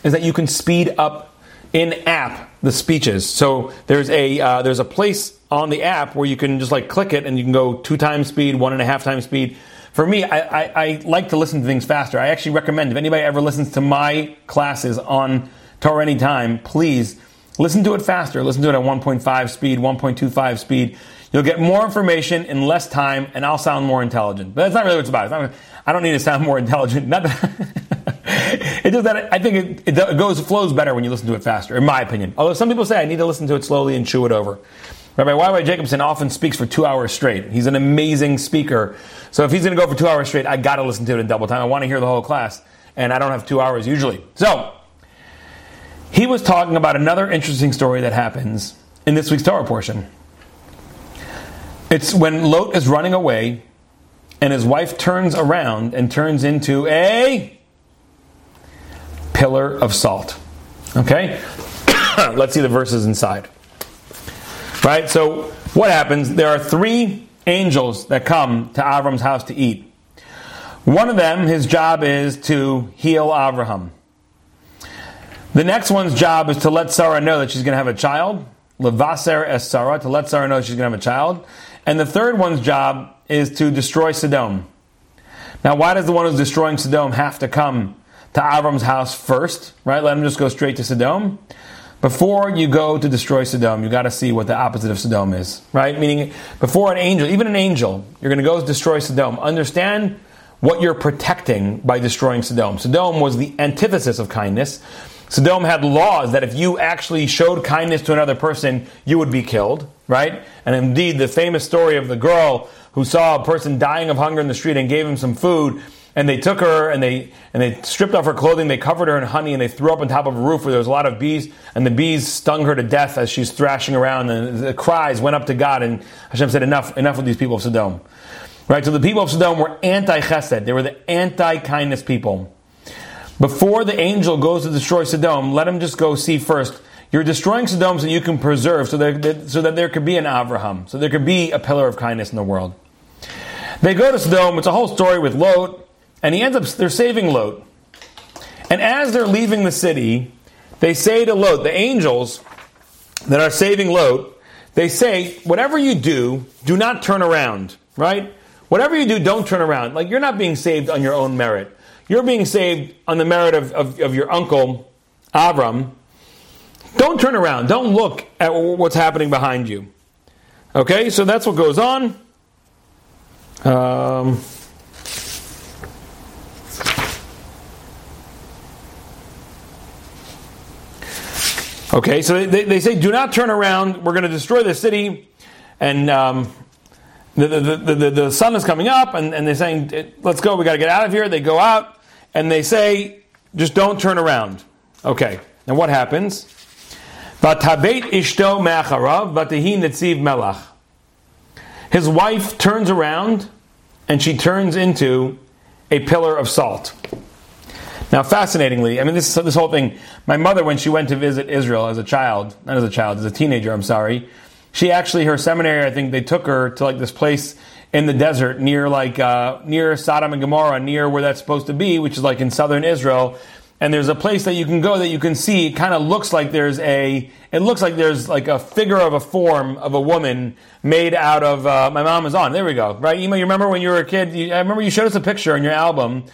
is that you can speed up in app the speeches. So there's a uh, there's a place on the app where you can just like click it and you can go two times speed, one and a half times speed. For me, I, I, I like to listen to things faster. I actually recommend if anybody ever listens to my classes on Torah Anytime, please listen to it faster. Listen to it at 1.5 speed, 1.25 speed You'll get more information in less time, and I'll sound more intelligent. But that's not really what it's about. It's not, I don't need to sound more intelligent. Not that it's just that I think it, it goes flows better when you listen to it faster, in my opinion. Although some people say I need to listen to it slowly and chew it over. Rabbi Y.Y. Jacobson often speaks for two hours straight. He's an amazing speaker. So if he's going to go for two hours straight, I got to listen to it in double time. I want to hear the whole class, and I don't have two hours usually. So he was talking about another interesting story that happens in this week's Torah portion. It's when Lot is running away and his wife turns around and turns into a pillar of salt. Okay? Let's see the verses inside. Right? So, what happens? There are three angels that come to Avram's house to eat. One of them, his job is to heal Avraham. The next one's job is to let Sarah know that she's going to have a child. Levaser es Sarah, to let Sarah know she's going to have a child. And the third one's job is to destroy Sodom. Now, why does the one who's destroying Sodom have to come to Avram's house first, right? Let him just go straight to Sodom. Before you go to destroy Sodom, you got to see what the opposite of Sodom is, right? Meaning, before an angel, even an angel, you're going to go destroy Sodom. Understand what you're protecting by destroying Sodom. Sodom was the antithesis of kindness. Sodom had laws that if you actually showed kindness to another person, you would be killed, right? And indeed, the famous story of the girl who saw a person dying of hunger in the street and gave him some food, and they took her and they and they stripped off her clothing, they covered her in honey, and they threw up on top of a roof where there was a lot of bees, and the bees stung her to death as she's thrashing around, and the cries went up to God, and Hashem said, "Enough, enough with these people of Sodom." Right? So the people of Sodom were anti-chesed; they were the anti-kindness people. Before the angel goes to destroy Sodom, let him just go see first. You're destroying Sodom so you can preserve, so, there, so that there could be an Avraham, so there could be a pillar of kindness in the world. They go to Sodom, it's a whole story with Lot, and he ends up, they're saving Lot. And as they're leaving the city, they say to Lot, the angels that are saving Lot, they say, whatever you do, do not turn around, right? Whatever you do, don't turn around. Like you're not being saved on your own merit. You're being saved on the merit of, of, of your uncle, Avram. Don't turn around. Don't look at what's happening behind you. Okay, so that's what goes on. Um, okay, so they, they say, do not turn around. We're going to destroy the city. And um, the, the, the, the, sun is coming up, and, and they're saying, let's go. We got to get out of here. They go out and they say, just don't turn around. Okay, and what happens? His wife turns around, and she turns into a pillar of salt. Now, fascinatingly, I mean, this this whole thing. My mother, when she went to visit Israel as a child, not as a child, as a teenager, I'm sorry, she actually her seminary. I think they took her to like this place in the desert near like uh, near Sodom and Gomorrah, near where that's supposed to be, which is like in southern Israel. And there's a place that you can go that you can see. It kind of looks like there's a. It looks like there's like a figure of a form of a woman made out of. Uh, my mom is on. There we go. Right, Ema. You remember when you were a kid? You, I remember you showed us a picture in your album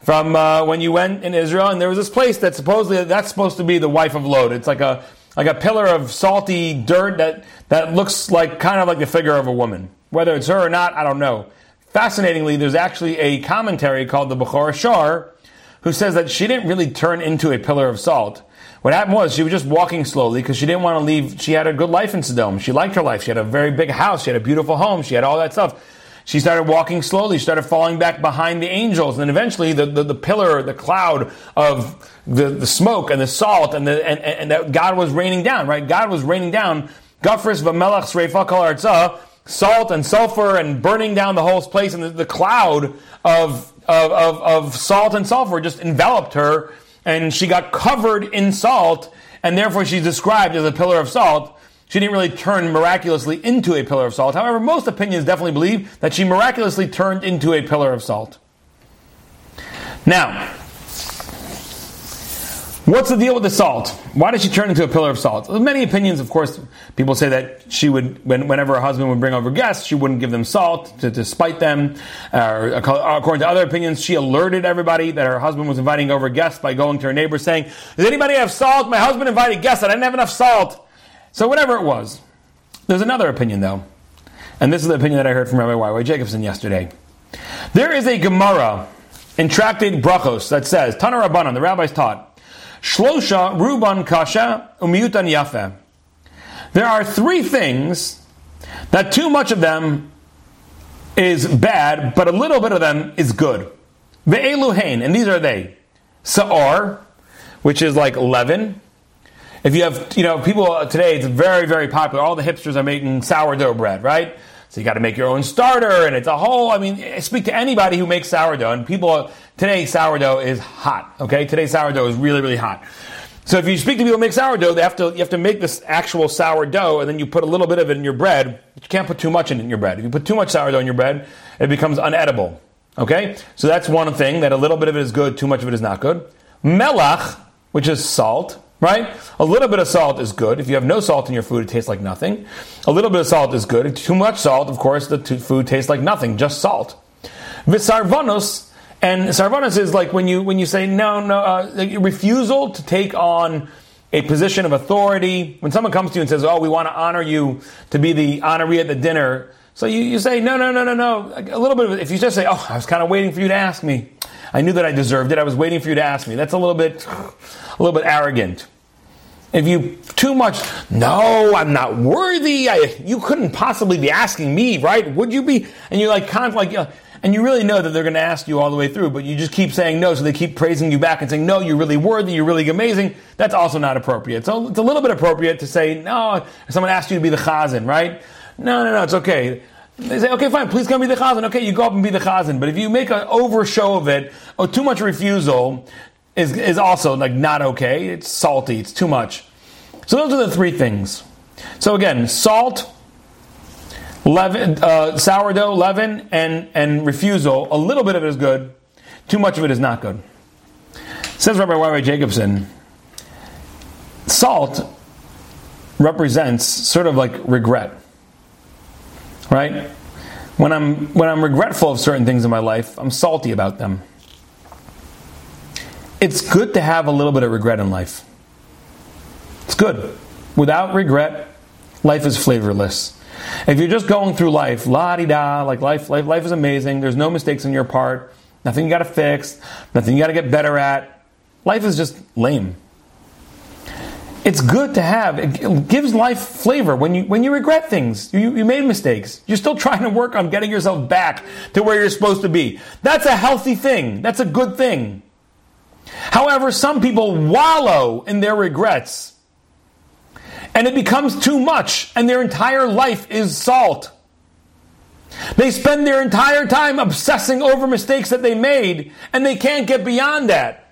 from uh, when you went in Israel, and there was this place that supposedly that's supposed to be the wife of Lot. It's like a like a pillar of salty dirt that that looks like kind of like the figure of a woman. Whether it's her or not, I don't know. Fascinatingly, there's actually a commentary called the Bechor Shor who says that she didn't really turn into a pillar of salt. What happened was she was just walking slowly because she didn't want to leave. She had a good life in Sodom. She liked her life. She had a very big house. She had a beautiful home. She had all that stuff. She started walking slowly. She started falling back behind the angels. And then eventually the, the, the pillar, the cloud of the, the smoke and the salt and, the, and, and that God was raining down, right? God was raining down. Gafris v'melach sreifa kol salt and sulfur and burning down the whole place, and the, the cloud of, of, of, of salt and sulfur just enveloped her, and she got covered in salt, and therefore she's described as a pillar of salt. She didn't really turn miraculously into a pillar of salt. However, most opinions definitely believe that she miraculously turned into a pillar of salt. Now, What's the deal with the salt? Why did she turn into a pillar of salt? Many opinions, of course. People say that she would, when, whenever her husband would bring over guests, she wouldn't give them salt to, to spite them. Uh, according to other opinions, she alerted everybody that her husband was inviting over guests by going to her neighbors saying, "Does anybody have salt? My husband invited guests, and I didn't have enough salt." So whatever it was, there's another opinion though, and this is the opinion that I heard from Rabbi Y. Y. Jacobson yesterday. There is a Gemara in Tractate Brachos that says, Tana the rabbis taught. Shlosha ruban kasha umiyutan yafe. There are three things that too much of them is bad, but a little bit of them is good. Ve'eluhain, and these are they. Sa'ar, which is like leaven. If you have, you know, people today, it's very, very popular. All the hipsters are making sourdough bread, right? So you got to make your own starter, and it's a whole. I mean, speak to anybody who makes sourdough, and people today sourdough is hot. Okay, today sourdough is really, really hot. So if you speak to people who make sourdough, they have to you have to make this actual sourdough, and then you put a little bit of it in your bread. You can't put too much in, in your bread. If you put too much sourdough in your bread, it becomes unedible. Okay, so that's one thing that a little bit of it is good, too much of it is not good. Melach, which is salt right? A little bit of salt is good. If you have no salt in your food, it tastes like nothing. A little bit of salt is good. Too much salt, of course, the food tastes like nothing, just salt. Visarvanos, and sarvanos is like when you when you say no, no, uh, refusal to take on a position of authority. When someone comes to you and says, "Oh, we want to honor you to be the honoree at the dinner," so you, you say, "No, no, no, no, no." A little bit of if you just say, "Oh, I was kind of waiting for you to ask me." I knew that I deserved it. I was waiting for you to ask me. That's a little bit, a little bit arrogant. If you too much, no, I'm not worthy. I, you couldn't possibly be asking me, right? Would you be? And you're like, kind of like, and you really know that they're going to ask you all the way through, but you just keep saying no, so they keep praising you back and saying, no, you're really worthy, you're really amazing. That's also not appropriate. So it's a little bit appropriate to say, no, someone asks you to be the chazan, right? No, no, no, it's okay. They say, okay, fine, please come be the chazan. Okay, you go up and be the chazan. But if you make an over show of it, or too much refusal is, is also like not okay. It's salty, it's too much. So those are the three things. So again, salt, leaven, uh, sourdough, leaven, and, and refusal. A little bit of it is good. Too much of it is not good. Says Rabbi Y.Y. Jacobson, salt represents sort of like regret right? When I'm when I'm regretful of certain things in my life, I'm salty about them. It's good to have a little bit of regret in life. It's good. Without regret, life is flavorless. If you're just going through life, la di da, like life, life, life is amazing. There's no mistakes on your part. Nothing you got to fix. Nothing you got to get better at. Life is just lame it's good to have. It gives life flavor when you when you regret things. You, you made mistakes. You're still trying to work on getting yourself back to where you're supposed to be. That's a healthy thing. That's a good thing. However, some people wallow in their regrets. And it becomes too much, and their entire life is salt. They spend their entire time obsessing over mistakes that they made, and they can't get beyond that.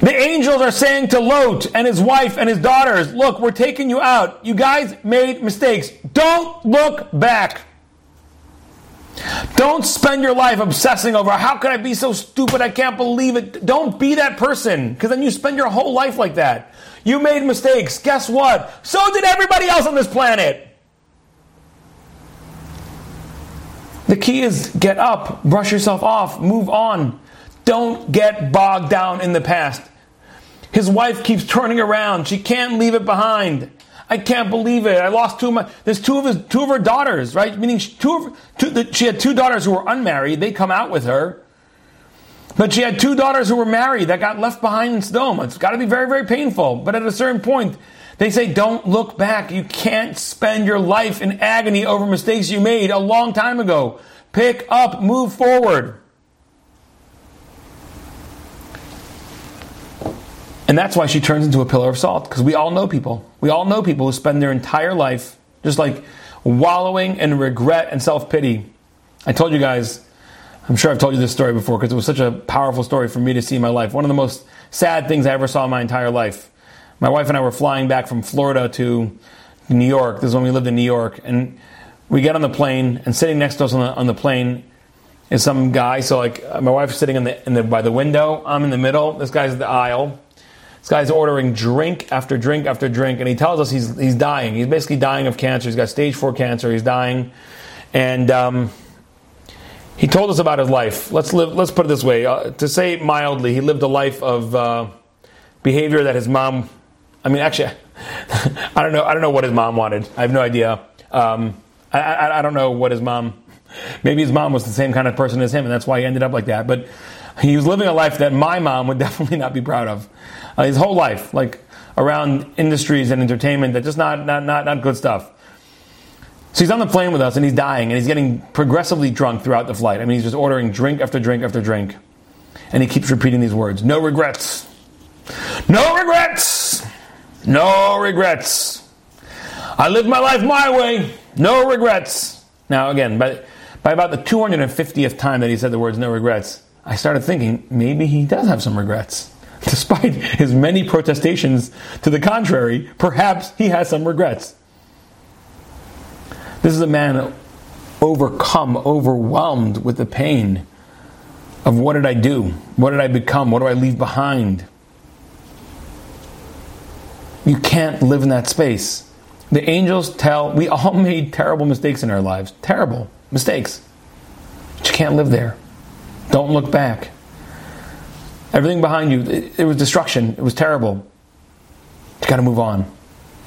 The angels are saying to Lot and his wife and his daughters, Look, we're taking you out. You guys made mistakes. Don't look back. Don't spend your life obsessing over how could I be so stupid? I can't believe it. Don't be that person because then you spend your whole life like that. You made mistakes. Guess what? So did everybody else on this planet. The key is get up, brush yourself off, move on. Don't get bogged down in the past. His wife keeps turning around. She can't leave it behind. I can't believe it. I lost two of my. There's two of his, two of her daughters, right? Meaning two of two, the, she had two daughters who were unmarried. They come out with her, but she had two daughters who were married that got left behind in Sodom. It's got to be very, very painful. But at a certain point, they say, don't look back. You can't spend your life in agony over mistakes you made a long time ago. Pick up, move forward. And that's why she turns into a pillar of salt, because we all know people. We all know people who spend their entire life just like wallowing in regret and self pity. I told you guys, I'm sure I've told you this story before because it was such a powerful story for me to see in my life. One of the most sad things I ever saw in my entire life. My wife and I were flying back from Florida to New York. This is when we lived in New York. And we get on the plane, and sitting next to us on the, on the plane is some guy. So, like, my wife's sitting in the, in the, by the window. I'm in the middle. This guy's in the aisle. This guy's ordering drink after drink after drink, and he tells us he's, he's dying. He's basically dying of cancer. He's got stage four cancer. He's dying. And um, he told us about his life. Let's, live, let's put it this way uh, to say mildly, he lived a life of uh, behavior that his mom, I mean, actually, I don't know. I don't know what his mom wanted. I have no idea. Um, I, I, I, don't know what his mom. Maybe his mom was the same kind of person as him, and that's why he ended up like that. But he was living a life that my mom would definitely not be proud of uh, his whole life, like around industries and entertainment that just not, not, not, not good stuff. So he's on the plane with us and he's dying and he's getting progressively drunk throughout the flight. I mean, he's just ordering drink after drink after drink. And he keeps repeating these words no regrets. No regrets. No regrets. I live my life my way. No regrets. Now, again, by, by about the 250th time that he said the words no regrets, I started thinking maybe he does have some regrets. Despite his many protestations to the contrary, perhaps he has some regrets. This is a man overcome, overwhelmed with the pain of what did I do? What did I become? What do I leave behind? You can't live in that space. The angels tell, we all made terrible mistakes in our lives. Terrible mistakes. But you can't live there. Don't look back. Everything behind you, it, it was destruction. It was terrible. You got to move on.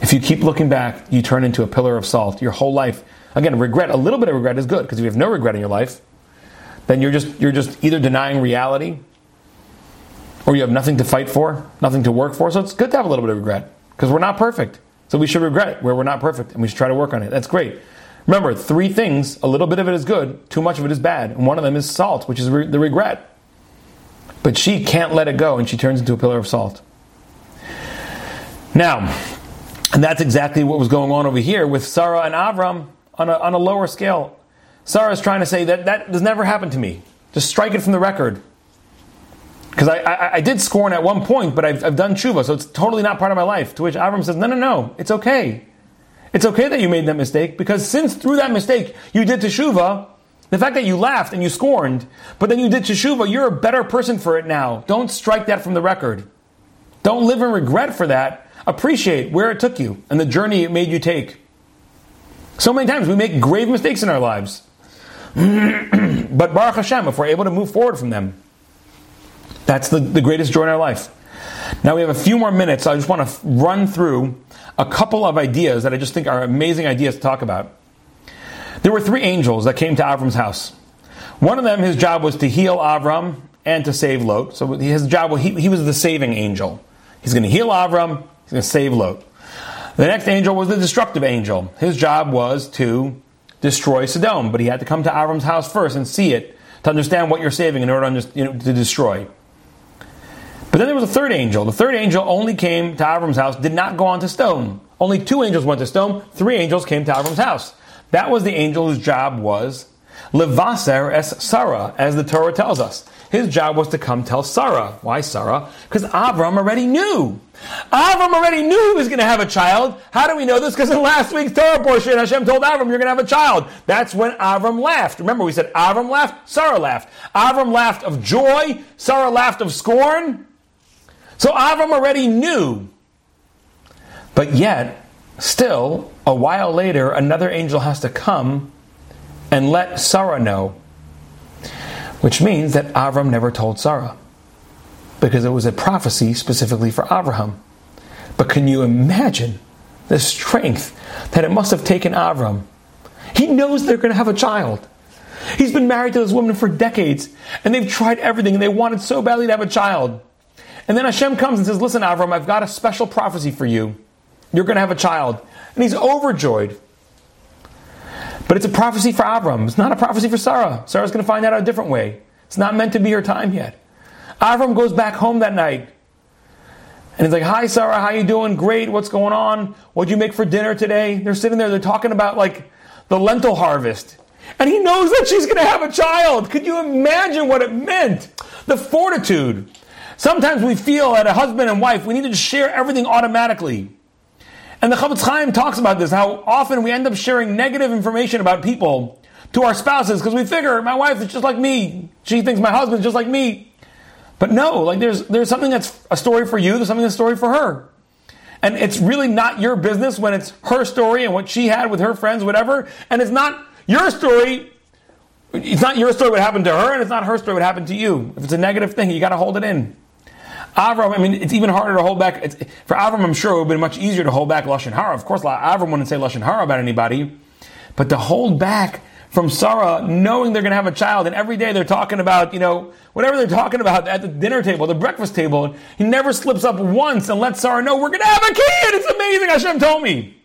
If you keep looking back, you turn into a pillar of salt. Your whole life, again, regret, a little bit of regret is good because if you have no regret in your life, then you're just you're just either denying reality or you have nothing to fight for, nothing to work for. So it's good to have a little bit of regret because we're not perfect. So we should regret where we're not perfect and we should try to work on it. That's great. Remember, three things, a little bit of it is good, too much of it is bad. And one of them is salt, which is re- the regret. But she can't let it go and she turns into a pillar of salt. Now, and that's exactly what was going on over here with Sarah and Avram on a, on a lower scale. Sarah is trying to say that that has never happened to me. Just strike it from the record. Because I, I, I, did scorn at one point, but I've, I've done tshuva, so it's totally not part of my life. To which Avram says, No, no, no, it's okay. It's okay that you made that mistake, because since through that mistake you did teshuva, the fact that you laughed and you scorned, but then you did teshuva, you're a better person for it now. Don't strike that from the record. Don't live in regret for that. Appreciate where it took you and the journey it made you take. So many times we make grave mistakes in our lives. but Baruch Hashem, if we're able to move forward from them, that's the, the greatest joy in our life. Now we have a few more minutes. So I just want to run through a couple of ideas that I just think are amazing ideas to talk about. There were three angels that came to Avram's house. One of them, his job was to heal Avram and to save Lot. So his job, he, he was the saving angel. He's going to heal Avram, he's going to save Lot. The next angel was the destructive angel. His job was to destroy Sodom, but he had to come to Avram's house first and see it to understand what you're saving in order to, you know, to destroy. But then there was a third angel. The third angel only came to Avram's house, did not go on to Sdom. Only two angels went to Sdom, three angels came to Avram's house. That was the angel whose job was Levaser es Sarah, as the Torah tells us. His job was to come tell Sarah. Why Sarah? Because Avram already knew. Avram already knew he was going to have a child. How do we know this? Because in last week's Torah portion, Hashem told Avram, you're going to have a child. That's when Avram laughed. Remember, we said Avram laughed, Sarah laughed. Avram laughed of joy, Sarah laughed of scorn. So Avram already knew. But yet, still, a while later, another angel has to come and let Sarah know. Which means that Avram never told Sarah. Because it was a prophecy specifically for Abraham. But can you imagine the strength that it must have taken Avram? He knows they're going to have a child. He's been married to this woman for decades, and they've tried everything, and they wanted so badly to have a child. And then Hashem comes and says, Listen, Avram, I've got a special prophecy for you. You're going to have a child. And he's overjoyed. But it's a prophecy for Avram. It's not a prophecy for Sarah. Sarah's going to find out a different way. It's not meant to be her time yet. Avram goes back home that night. And he's like, Hi, Sarah, how you doing? Great. What's going on? What'd you make for dinner today? They're sitting there. They're talking about like the lentil harvest. And he knows that she's going to have a child. Could you imagine what it meant? The fortitude Sometimes we feel that a husband and wife, we need to share everything automatically. And the Chofetz Chaim talks about this, how often we end up sharing negative information about people to our spouses because we figure my wife is just like me. She thinks my husband's just like me. But no, like there's, there's something that's a story for you, there's something that's a story for her. And it's really not your business when it's her story and what she had with her friends, whatever. And it's not your story. It's not your story what happened to her, and it's not her story what happened to you. If it's a negative thing, you got to hold it in. Avram, I mean, it's even harder to hold back. It's, for Avram, I'm sure it would have been much easier to hold back Lashon Hara. Of course, Avram wouldn't say Lashon Hara about anybody, but to hold back from Sarah, knowing they're going to have a child, and every day they're talking about, you know, whatever they're talking about at the dinner table, the breakfast table, he never slips up once and lets Sarah know, we're going to have a kid! It's amazing! Hashem told me!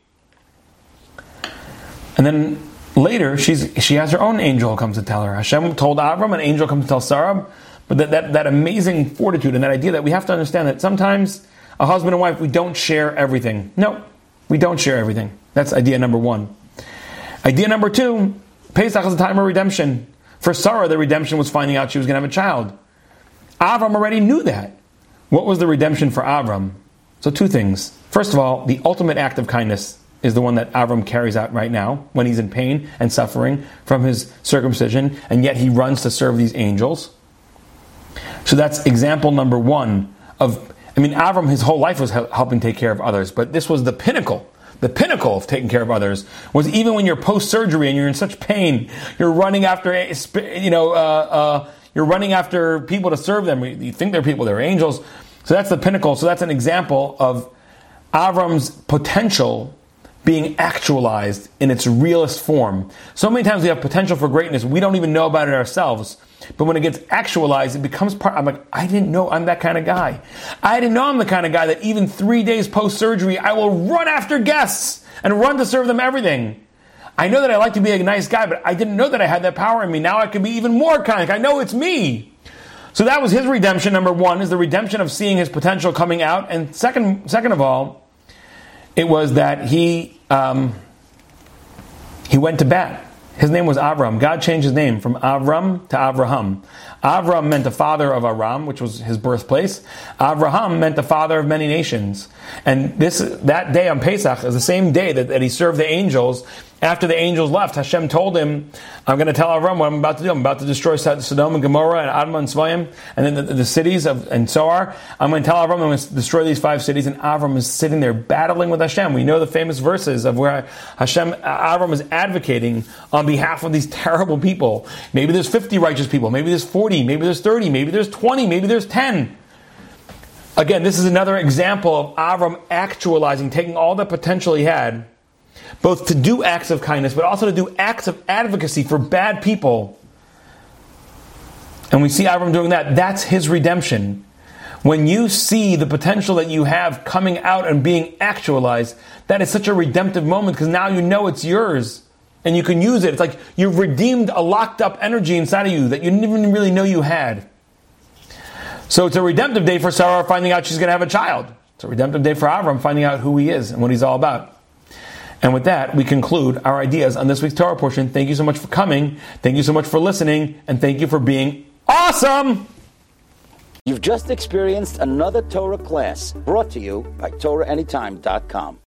And then later, she's, she has her own angel comes to tell her. Hashem told Avram, an angel comes to tell Sarah, but that, that, that amazing fortitude and that idea that we have to understand that sometimes a husband and wife, we don't share everything. No, we don't share everything. That's idea number one. Idea number two Pesach is a time of redemption. For Sarah, the redemption was finding out she was going to have a child. Avram already knew that. What was the redemption for Avram? So, two things. First of all, the ultimate act of kindness is the one that Avram carries out right now when he's in pain and suffering from his circumcision, and yet he runs to serve these angels. So that's example number one of, I mean, Avram, his whole life was helping take care of others, but this was the pinnacle. The pinnacle of taking care of others was even when you're post surgery and you're in such pain, you're running after, you know, uh, uh, you're running after people to serve them. You think they're people, they're angels. So that's the pinnacle. So that's an example of Avram's potential being actualized in its realest form. So many times we have potential for greatness, we don't even know about it ourselves. But when it gets actualized, it becomes part. I'm like, I didn't know I'm that kind of guy. I didn't know I'm the kind of guy that even three days post surgery, I will run after guests and run to serve them everything. I know that I like to be a nice guy, but I didn't know that I had that power in me. Now I can be even more kind. I know it's me. So that was his redemption. Number one is the redemption of seeing his potential coming out, and second, second of all, it was that he um, he went to bat. His name was Avram. God changed his name from Avram to Avraham. Avram meant the father of Aram, which was his birthplace. Avraham meant the father of many nations. And this that day on Pesach is the same day that, that he served the angels after the angels left, Hashem told him, I'm going to tell Avram what I'm about to do. I'm about to destroy Sodom and Gomorrah and Admah and Zeboim and then the, the, cities of and Zoar. I'm going to tell Avram I'm going to destroy these five cities. And Avram is sitting there battling with Hashem. We know the famous verses of where Hashem, Avram is advocating on behalf of these terrible people. Maybe there's 50 righteous people. Maybe there's 40. Maybe there's 30. Maybe there's 20. Maybe there's 10. Again, this is another example of Avram actualizing, taking all the potential he had both to do acts of kindness, but also to do acts of advocacy for bad people. And we see Avram doing that. That's his redemption. When you see the potential that you have coming out and being actualized, that is such a redemptive moment because now you know it's yours and you can use it. It's like you've redeemed a locked up energy inside of you that you didn't even really know you had. So it's a redemptive day for Sarah finding out she's going to have a child. It's a redemptive day for Avram finding out who he is and what he's all about. And with that, we conclude our ideas on this week's Torah portion. Thank you so much for coming. Thank you so much for listening. And thank you for being awesome. You've just experienced another Torah class brought to you by TorahAnytime.com.